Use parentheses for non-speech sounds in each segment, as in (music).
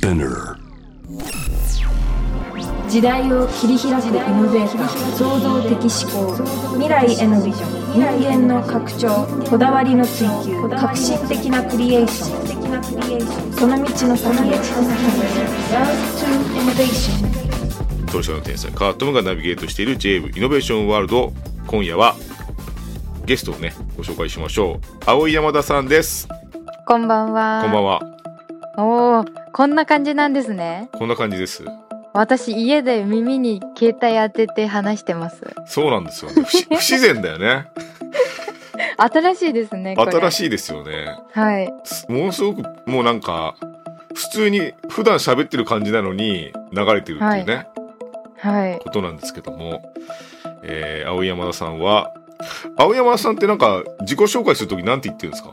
Spinner. 時代を切り開くイノベーター創造的思考未来へのビジョン人間の拡張こだわりの追求革新的なクリエーション。その道の先へ Love to Innovation 投資家の天才カートムがナビゲートしている j ブイノベーションワールド今夜はゲストをねご紹介しましょう。青井山田さんです。こんばんは。こんばんは。おお、こんな感じなんですね。こんな感じです私家で耳に携帯当てて話してます。そうなんですよね不自 (laughs) 不自然だよね新しいですね。これ新い。しいですよねはい。ものすごくもうなんか普通に普段喋ってる感じなのに流れてるっていうね、はい。ことなんですけども、えー、青山田さんは青山田さんってなんか自己紹介するときなんて言ってるんですか？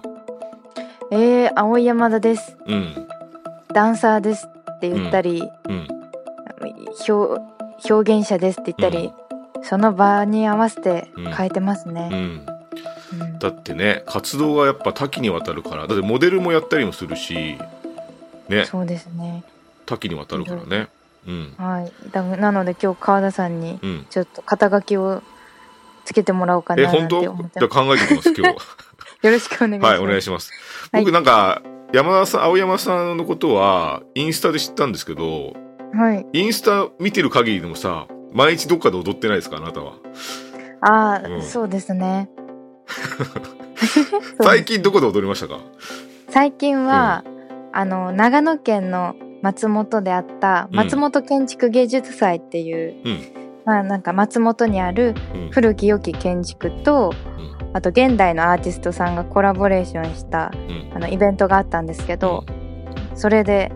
えー、青山田です。うんダンサーですって言ったり、うん。表表現者ですって言ったり、その場に合わせて変えてますね。うん。うん。だってね活動がやっぱ多岐にわたるからだってモデルもやったりもするしね。そうですね。多岐にわたるからね。うん。はい。だなので今日川田さんにうん。ちょっと肩書きをつけてもらおうかななんえ本当て思ってじゃあ考えてみます今日 (laughs) よろしくお願いします。はいお願いします。はい僕なんか山田さん青山さんのことはインスタで知ったんですけどはい。インスタ見てる限りでもさ毎日どっかで踊ってないですかあなたは？ああ、うん。そうですね。(laughs) 最近どこで踊りましたか？最近は、あの長野県の松本であったうん。松本建築芸術祭っていう、うんまあなんか松本にあるうん。古き良き建築と、うん。あと現代のアーティストさんがコラボレーションしたうん。あのイベントがあったんですけど、それで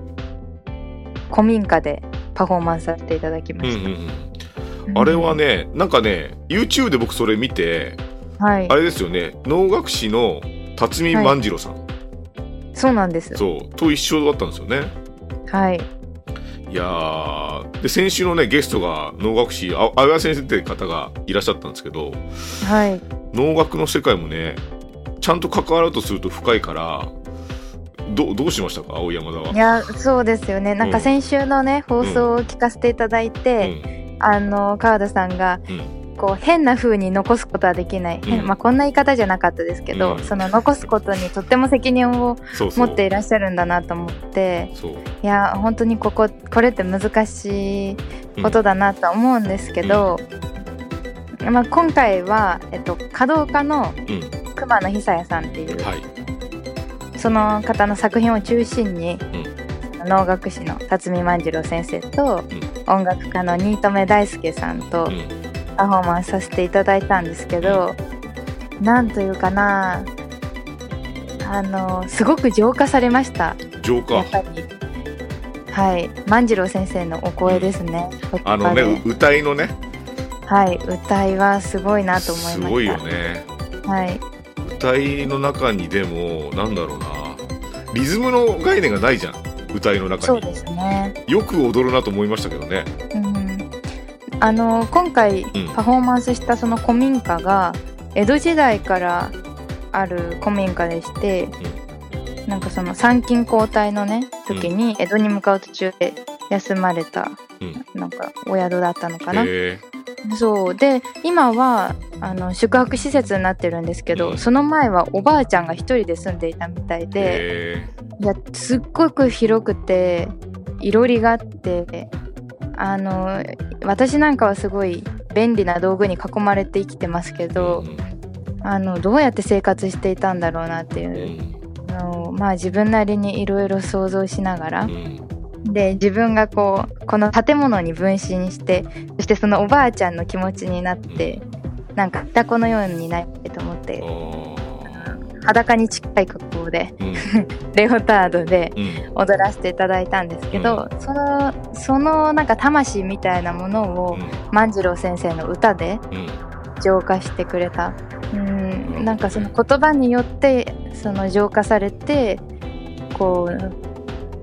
古民家でパフォーマンスさせていただきました。うんうんうん。あれはねなんかね YouTube で僕それ見てはい。あれですよね能楽師の辰巳万次郎さん、そうなんです。そうと一緒だったんですよね。はいいやー。で先週のねゲストが能楽師あ青谷先生って方がいらっしゃったんですけどはい。能楽の世界もねちゃんと関わろうとすると深いからどどうしましたか？青山田は。いやそうですよね。なんうん。か先週のね、放送を聞かせていただいて、あの川田さんが、うんこう変な風に残すことはできない、変うん。まあ、こんな言い方じゃなかったですけど、うん。その残すことにとっても責任を持っていらっしゃるんだなと思って。いや本当にこここれって難しいうんことだなとは思うんですけど、まあ、今回は、えっと、華道家のうん。熊野久也さんっていう、はい。その方の作品を中心に、能楽師の辰巳万次郎先生と、音楽家の新留大輔さんとうんパフォーマンスさせていただいたんですけど、なんというかなあのすごく浄化されました。浄化。やっぱり。はい。万次郎先生のお声ですね、あのね歌いのね。はい。歌いはすごいなと思いました。すごいよね。はい。歌いの中にでもなんだろうな。リズムの概念がないじゃん。歌いの中に。そうですね。よく踊るなと思いましたけどね。うんあの今回ん。パフォーマンスしたその古民家が江戸時代からある古民家でして、なんかその参勤交代のね時に江戸に向かう途中で休まれた、うん。なんかお宿だったのかな、へそう。で今はあの宿泊施設になってるんですけど、うん。その前はおばあちゃんが一人で住んでいたみたいえで、へいやすっごく広くていろりがあってあの私なんかはすごい便利な道具に囲まれて生きてますけえど、あのどうやって生活していたんだろうなっていう。うのを、まあ自分なりにいろいろ想像しながら、んうん。で自分がこうこの建物に分身してそしてそのおばあちゃんの気持ちになって、なんか双子のようになりたいと思って。あ裸に近い格好でーうん。(laughs) レオタードでうん。踊らせていただいたんですけど、そのそのなんか魂みたいなものを万次郎先生の歌でうん。浄化してくれた。うんなんかその言葉によってその浄化されてこう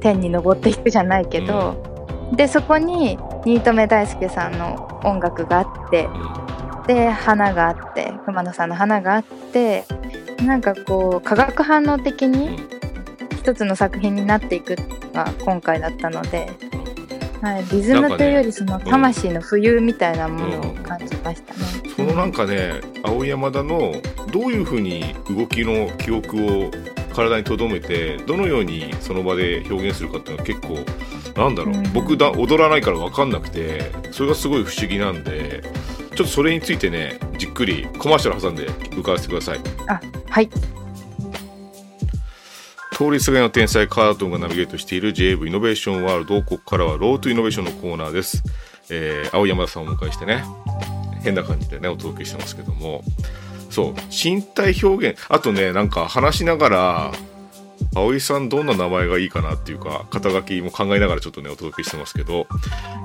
天に昇っていくじゃないけど、でそこに新留大輔さんの音楽があってで花があって熊野さんの花があってなんかこう化学反応的に一つの作品になっていくっが今回だったので、はい、リズムというよりその魂の浮遊みたいなものを感じましたね。そのなんかね青山田のどういうふうに動きの記憶を体に留めてどのようにその場で表現するかっていうのは結構なんだろう、うん。僕だ踊らないから分かんなくてそれがすごい不思議なんでちょっとそれについてねじっくりコマーシャル挟んで伺わせてください。あはい。通りすがりの天才カートンがナビゲートしている JV イノベーションワールドここからはロートイノベーションのコーナーです、えー青山田さんをお迎えしてね変な感じでねお届けしてますけども。そう身体表現。あとねなんか話しながら葵さんどんな名前がいいかなっていうか肩書きも考えながらちょっとねお届けしてますけど、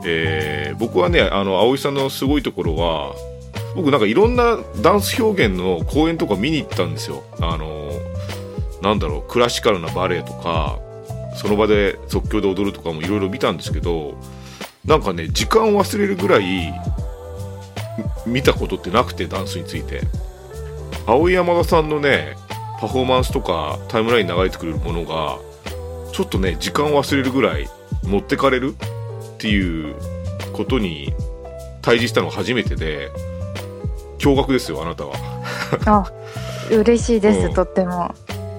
えー僕はねあの葵さんのすごいところは僕なんかいろんなダンス表現の公演とか見に行ったんですよ。あのなんだろうクラシカルなバレエとかその場で即興で踊るとかもいろいろ見たんですけどなんかね時間を忘れるぐらい見たことってなくてダンスについて。青山田さんのねパフォーマンスとかタイムラインに流れてくるものがちょっとね時間を忘れるぐらい持ってかれるっていうことに対峙したのが初めてで驚愕ですよあなたは。あ嬉しいです、うん。とっても。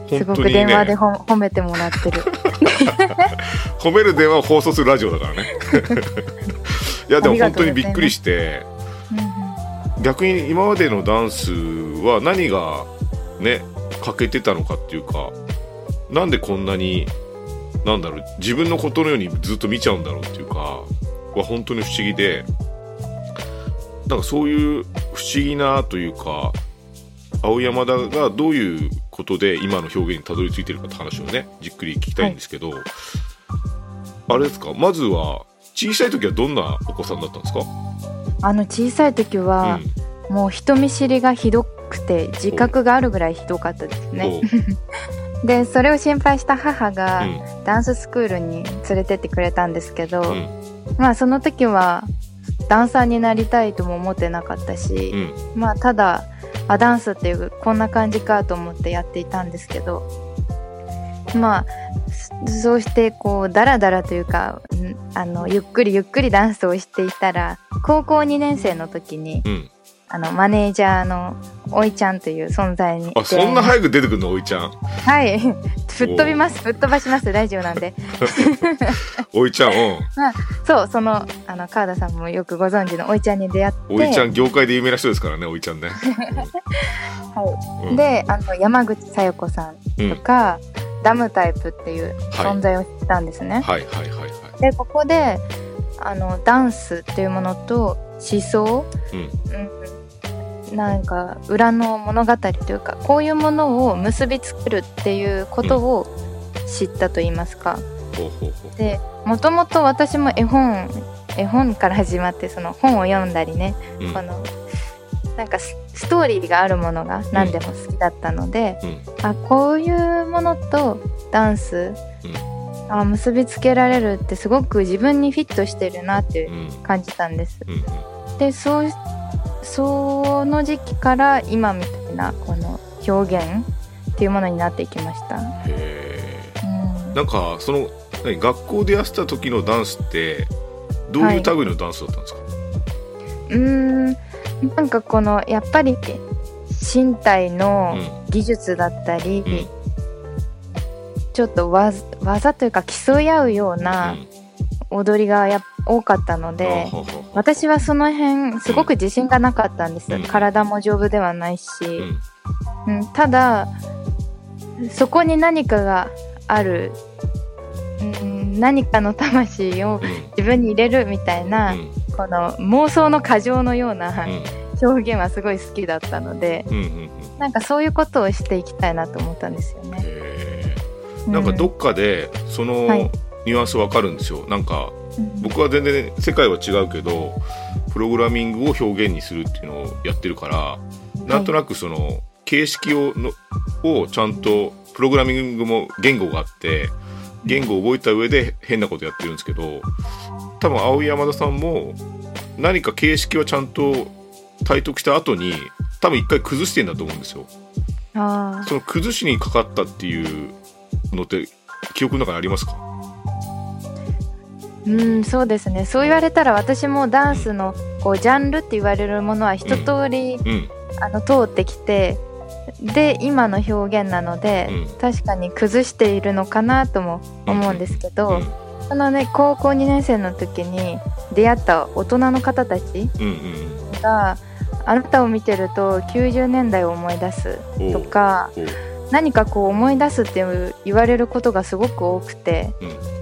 すごく電話でほ褒めてもらってる。(laughs) 褒める電話を放送するラジオだからね。(laughs) いやでも本当にびっくりして。うんうん。逆に今までのダンスは何がね欠けてたのかっていうかなんでこんなになんだろう自分のことのようにずっと見ちゃうんだろうっていうかは本当に不思議でなんかそういう不思議なというか青山田がどういうことで今の表現にたどり着いてるかって話をねじっくり聞きたいんですけど、あれですか？まずは小さい時はどんなお子さんだったんですか、あの小さい時は、もう人見知りがひどくて自覚があるぐらいひどかったですうん、ね (laughs) おでそれを心配した母がうん。ダンススクールに連れてってくれたんですけど、うん。まあその時はダンサーになりたいとも思ってなかったし、うん。まあただあダンスっていうこんな感じかと思ってやっていたんですけどまあそそうしてこうダラダラというかんあのゆっくりゆっくりダンスをしていたら高校2年生の時にうんあのマネージャーのおいちゃんという存在にあそんな早く出てくるのおいちゃん。はい。吹っ飛びます。吹っ飛ばします。ラジオなんで。(laughs) おいちゃんうん。そうそのあの川田さんもよくご存知のおいちゃんに出会って。おいちゃん業界で有名な人ですからねおいちゃんね、(laughs) はい。うん、であの山口小夜子さんうん。とか、ダムタイプっていう存在を知ったんですね。はいはいはいはい。でここであのダンスっていうものと思想、うん。うん、なんか裏の物語というかこういうものを結びつけるっていうことを知ったと言いますか。ほうほうほう。でもともと私も絵本絵本から始まってその本を読んだりね、うん。このなんかスストーリーがあるものが何でも好きだったので、うん。あこういうものとダンス、あ結びつけられるってすごく自分にフィットしてるなってうん。感じたんです。うん。でそうその時期から今みたいなこの表現っていうものになっていきました。へえうん。なんかその何学校でやってた時のダンスってどういう類のダンスだったんですか、うーん。なんかこのやっぱり身体のうん。技術だったり、うん。ちょっと技技というか競い合うよううなん。踊りがやっ多かったので、私はその辺すごく自信がなかったんです、うん。体も丈夫ではないし、うん。うんただそこに何かがある、うん、何かの魂をうん。自分に入れるみたいな、うん。この妄想の過剰のようなうん。表現はすごい好きだったのでうんうんうん。なんかそういうことをしていきたいなと思ったんですよね。なんかどっかでそのはい。ニュアンスわかるんですよ。なんかうん僕は全然世界は違うけどプログラミングを表現にするっていうのをやってるからなんとなくその形式をのをちゃんとプログラミングも言語があって言語を覚えた上で変なことやってるんですけど多分青井山田さんも何か形式はちゃんと体得した後に多分一回崩してんだと思うんですよ。あその崩しにかかったっていうのって記憶の中にありますか？うんそうですね。そう言われたら私もダンスのこうジャンルって言われるものは一通り、うん。あの通ってきてで今の表現なので、うん。確かに崩しているのかなとも思うんですけど、うん。そのね高校2年生の時に出会った大人の方たちがあなたを見てると90年代を思い出すう。んとか何かこう思い出すって言われることがすごく多くてうん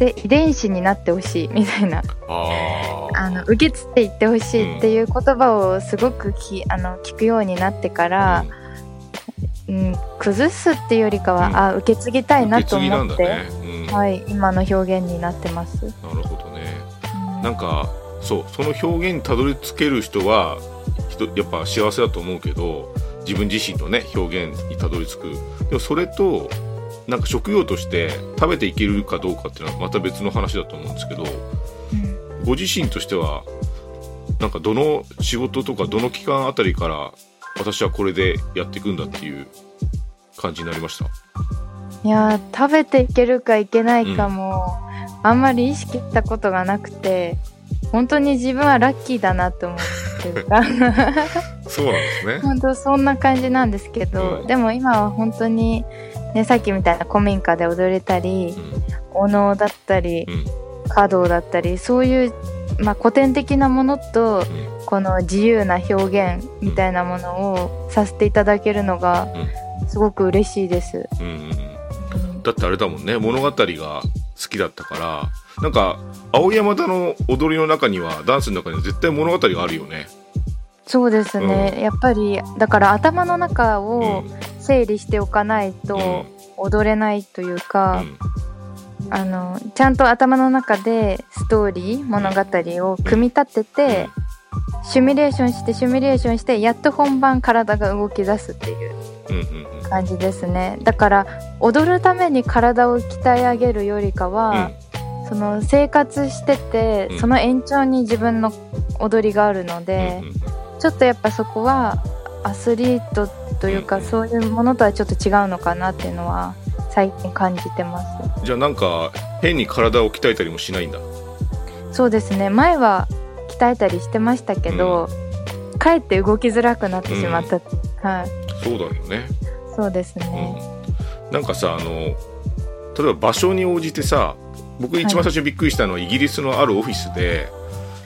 で遺伝子になってほしいみたいな。あの受け継っていってほしいっていう言葉をすごくきあの聞くようになってから、うん、崩すっていうよりかは、うん。あ受け継ぎたいなと思って、だね、うん。はい、今の表現になってます。なるほどね。うん。なんかそうその表現にたどり着ける人は人やっぱ幸せだと思うけど自分自身のね表現にたどり着く。でもそれとなんか職業として食べていけるかどうかっていうのはまた別の話だと思うんですけどうんご自身としてはなんかどの仕事とかどの期間あたりから私はこれでやっていくんだっていう感じになりました？いやー食べていけるかいけないかも、あんまり意識したことがなくて本当に自分はラッキーだなと思ってるか。(laughs) そうなんですね。本当そんな感じなんですけど、うん。でも今は本当に、ね、さっきみたいな古民家で踊れたりお能だったり華道だったりそういう、まあ、古典的なものとうん。この自由な表現みたいなものをさせていただけるのがすごく嬉しいです。だってあれだもんね物語が好きだったからなんか青山田の踊りの中にはダンスの中には絶対物語があるよねそうですね、やっぱりだから頭の中うん。を整理しておかないと踊れないといううか、ん。あのちゃんと頭の中でストーリー物語を組み立てて、シミュレーションしてシミュレーションしてやっと本番体が動き出すっていううんうんうん。感じですね。だから踊るために体を鍛え上げるよりかは、その生活してて、うん。その延長に自分の踊りがあるのうんでう、んちょっとやっぱそこはアスリートというか、うんそういうものとはちょっと違うのかなっていうのは最近感じてます。うんじゃあなんか変に体を鍛えたりもしないんだ？そうですね。前は鍛えたりしてましたけど、かえって動きづらくなってしまった、はい。そうだよね。そうですうん。ね、なんかさあの例えば場所に応じてさ僕一番最初にびっくりしたのはイギリスのあるオフィスで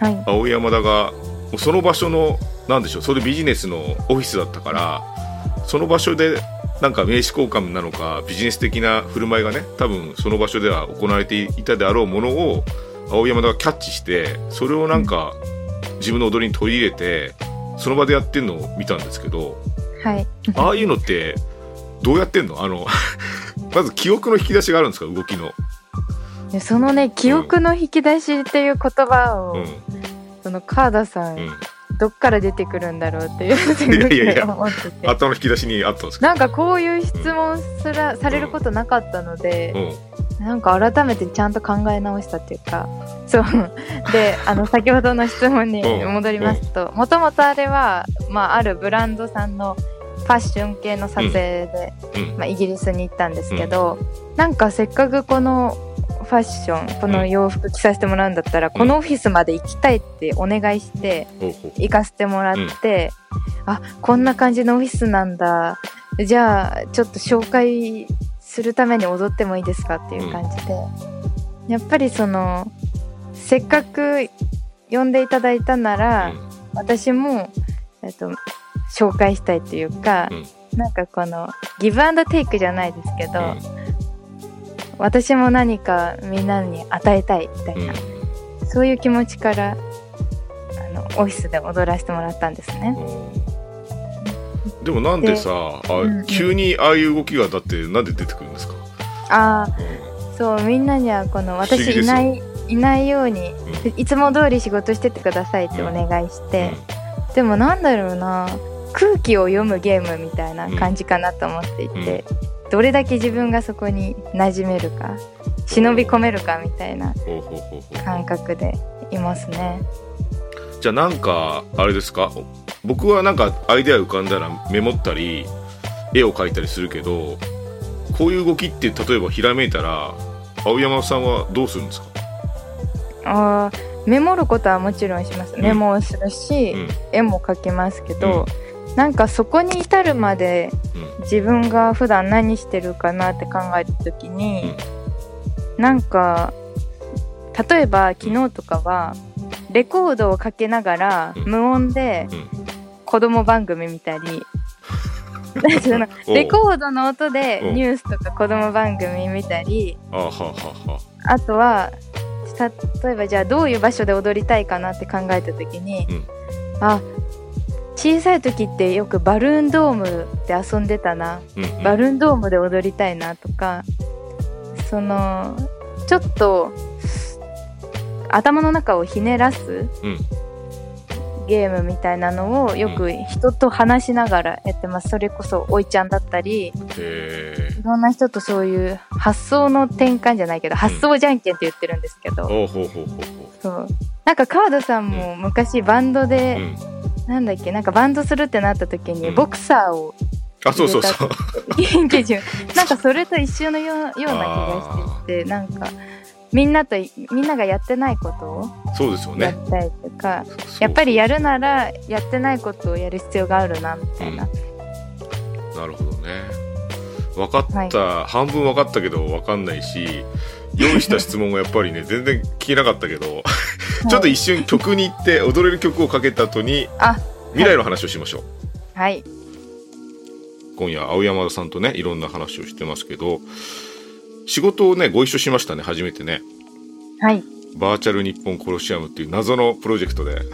はい。青山田がその場所のなんでしょうそれビジネスのオフィスだったからその場所でなんか名刺交換なのかビジネス的な振る舞いがね多分その場所では行われていたであろうものを青山田がキャッチしてそれをなんか自分の踊りに取り入れてその場でやってんのを見たんですけどはい。ああいうのってどうやってんの？あの (laughs) まず記憶の引き出しがあるんですか？動きの。でそのね記憶の引き出しっていう言葉を、うん。その川田さん、うん、どっから出てくるんだろうっていうすごいやいやいやく思ってて頭の引き出しにあったんですか？なんかこういう質問すら、されることなかったので、うん。なんか改めてちゃんと考え直したっていうかそう。であの先ほどの質問に戻りますともともとあれは、まあ、あるブランドさんのファッション系の撮影で、うん。まあ、イギリスに行ったんですけど、なんかせっかくこのファッションこの洋服着させてもらうんだったら、このオフィスまで行きたいってお願いして行かせてもらって、あこんな感じのオフィスなんだ。じゃあちょっと紹介するために踊ってもいいですかっていう感じで、やっぱりそのせっかく呼んでいただいたなら、私も、えっと、紹介したいというか、なんかこのギブアンドテイクじゃないですけど、うん私も何かみんなに与えたいみたいな、そういう気持ちからあのオフィスで踊らせてもらったんですね。でもなんでさあ、うんうん。急にああいう動きがだってなんで出てくるんですか、ああうそうみんなにはこの私いないいないようにん。いつも通り仕事してってくださいってお願いして、でもなんだろうな空気を読むゲームみたいな感じかなと思っていて、どれだけ自分がそこに馴染めるか忍び込めるかみたいな感覚でいますね。じゃあなんかあれですか？僕はなんかアイデア浮かんだらメモったり絵を描いたりするけどこういう動きって例えばひらめいたら青山さんはどうするんですか？あーメモることはもちろんします。うんメモをするし、うん。絵も描きますけど、なんかそこに至るまでうん。自分が普段何してるかなって考えた時に、なんか例えば昨日とかはレコードをかけながらうん。無音でうん。子供番組見たり、(laughs) レコードの音でう。んニュースとか子供番組見たりあとは例えばじゃあどういう場所で踊りたいかなって考えた時に、うん。あ小さい時ってよくバルーンドームで遊んでたな。うんうん。バルーンドームで踊りたいなとか。そのちょっと頭の中をひねらすうん。ゲームみたいなのをよく人と話しながらやってます。それこそおいちゃんだったりへいろんな人とそういう発想の転換じゃないけど発想じゃんけんって言ってるんですけど、そう。なんか川田さんも昔バンドうで、うんなんだっけなんかバンドするってなった時にうん。ボクサーをあそうそうそう。(laughs) なんかそれと一緒のようような気がしててなんかみんなとみんながやってないことをそうですよね。やったりとか、やっぱりやるならやってないことをやる必要があるなみたいな、なるほどね。分かった、半分分かったけど分かんないし用意した質問がやっぱりね全然聞けなかったけどちょっと一瞬曲に行って踊れる曲をかけた後にあ未来の話をしましょう、はい。今夜青山田さんとねいろんな話をしてますけど仕事をねご一緒しましたね初めてね。はい。バーチャル日本コロシアムっていう謎のプロジェクトで。(laughs)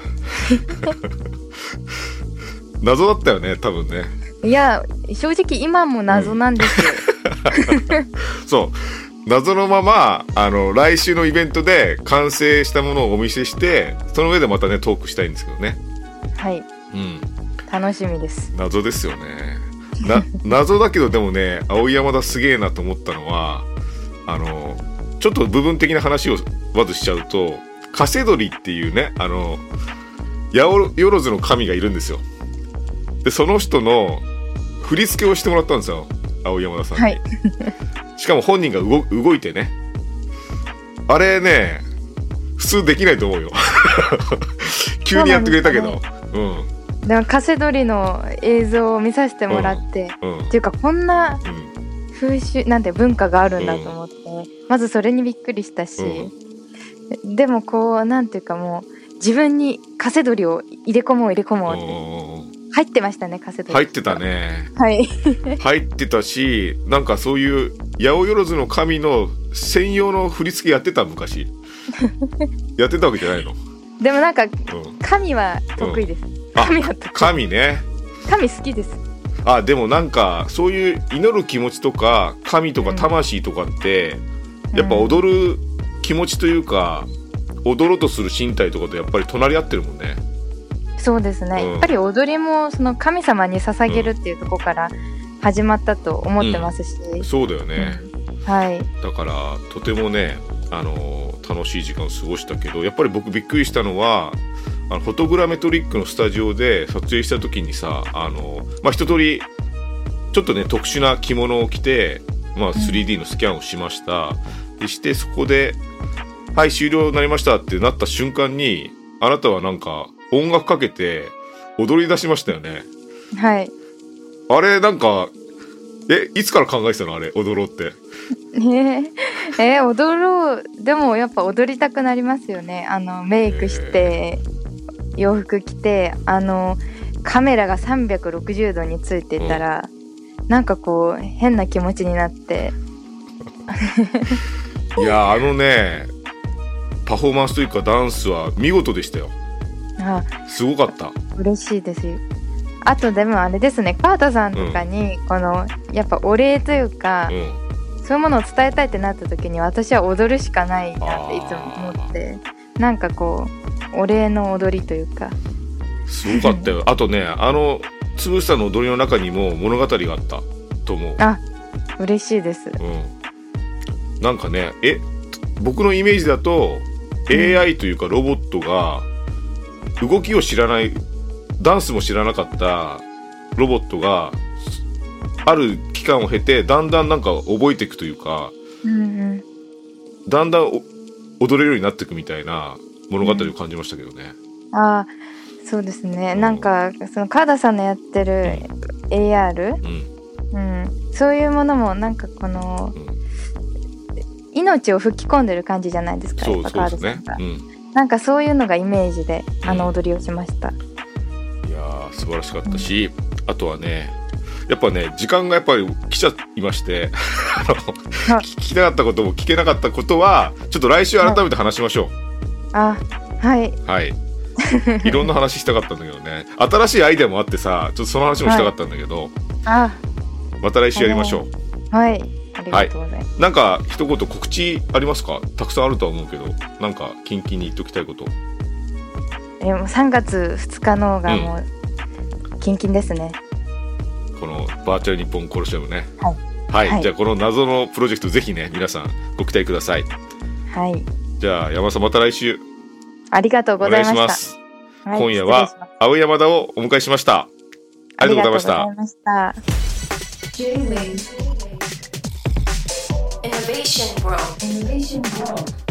謎だったよね多分ね。いや正直今も謎なんですよ、(laughs) そう謎のままあの来週のイベントで完成したものをお見せしてその上でまたねトークしたいんですけどね。はい。うん。楽しみです。謎ですよね。な謎だけどでもね青山田すげえなと思ったのはあのちょっと部分的な話をまずしちゃうとカセドリっていうねあの八百万の神がいるんですよ。でその人の振り付けをしてもらったんですよ青山田さんに、はいしかも本人が動動いてね。あれね普通できないと思うよ。(laughs) 急にやってくれたけど。うんでもカセドリの映像を見させてもらって、うん。っていうかこんなうん風習なんて文化があるんだと思って、まずそれにびっくりしたし、でもこうなんていうかもう自分にカセドリを入れ込もう入れ込もうって。うん入ってましたねカセドリ入ってたね。はい。入ってたしなんかそういう八百万の神の専用の振り付けやってた昔。(laughs) やってたわけじゃないの、でもなんかうん、神は得意です、あ神は神ね。神好きです。あでもなんかそういう祈る気持ちとか神とか魂とかって、やっぱ踊る気持ちというか踊ろうとする身体とかとやっぱり隣り合ってるもんねそうですね、うん。やっぱり踊りもその神様に捧げるっていうところから始まったと思ってますし、そうだよね、うんはい。だからとてもね、あのー楽しい時間を過ごしたけどやっぱり僕びっくりしたのはあのフォトグラメトリックのスタジオで撮影した時にさあのー、まあ、一通りちょっとね特殊な着物を着て、まあ、3D のスキャンをしました、でしてそこで「はい終了になりました」ってなった瞬間にあなたはなんか音楽かけて踊り出しましたよね。はい。あれなんかえいつから考えてたの？あれ踊ろうって。えー、えー踊ろう。でもやっぱ踊りたくなりますよね。あのメイクして洋服着てあのカメラが360度についてたら、なんかこう変な気持ちになって。いやあのねパフォーマンスというかダンスは見事でしたよあすごかった。嬉しいですよ。あとでもあれですね川田さんとかにこの、やっぱお礼というか、うん。そういうものを伝えたいってなった時に私は踊るしかないなっていつも思ってなんかこうお礼の踊りというか。すごかったよ。あとねあのつぶさの踊りの中にも物語があったと思う。あ嬉しいです。うん、なんかねえ僕のイメージだと AI というかロボットが動きを知らないダンスも知らなかったロボットがある期間を経てだんだんなんか覚えていくというかうんうん。だんだんお踊れるようになっていくみたいな物語を感じましたけどね。ああそうですね。なんかその川田さんのやってる AR、うん。うん、そういうものもなんかこのうん。命を吹き込んでる感じじゃないですかそうそうですね。うん。なんかそういうのがイメージであの踊りをしました。いやー素晴らしかったし、あとはねやっぱね時間がやっぱり来ちゃいまして (laughs) あのはい。聞きたかったことも聞けなかったことはちょっと来週改めて話しましょあはい。うはい、い、ろんな話したかったんだけどね。新しいアイデアもあってさちょっとその話もしたかったんだけど、あまた来週やりましょはい。ありがとうございます。うなんか一言告知ありますか？たくさんあるとは思うけどなんかキンキンに言っときたいこと。えもう3月2日のがもう、キンキンですね。このバーチャル日本コロシアムね。はい。はい、はい。じゃあこの謎のプロジェクトぜひね皆さんご期待ください。はい。じゃあ山田さんまた来週。ありがとうございました。します。はい今夜は青山田をお迎えしました。ありがとうございました Innovation World. Innovation World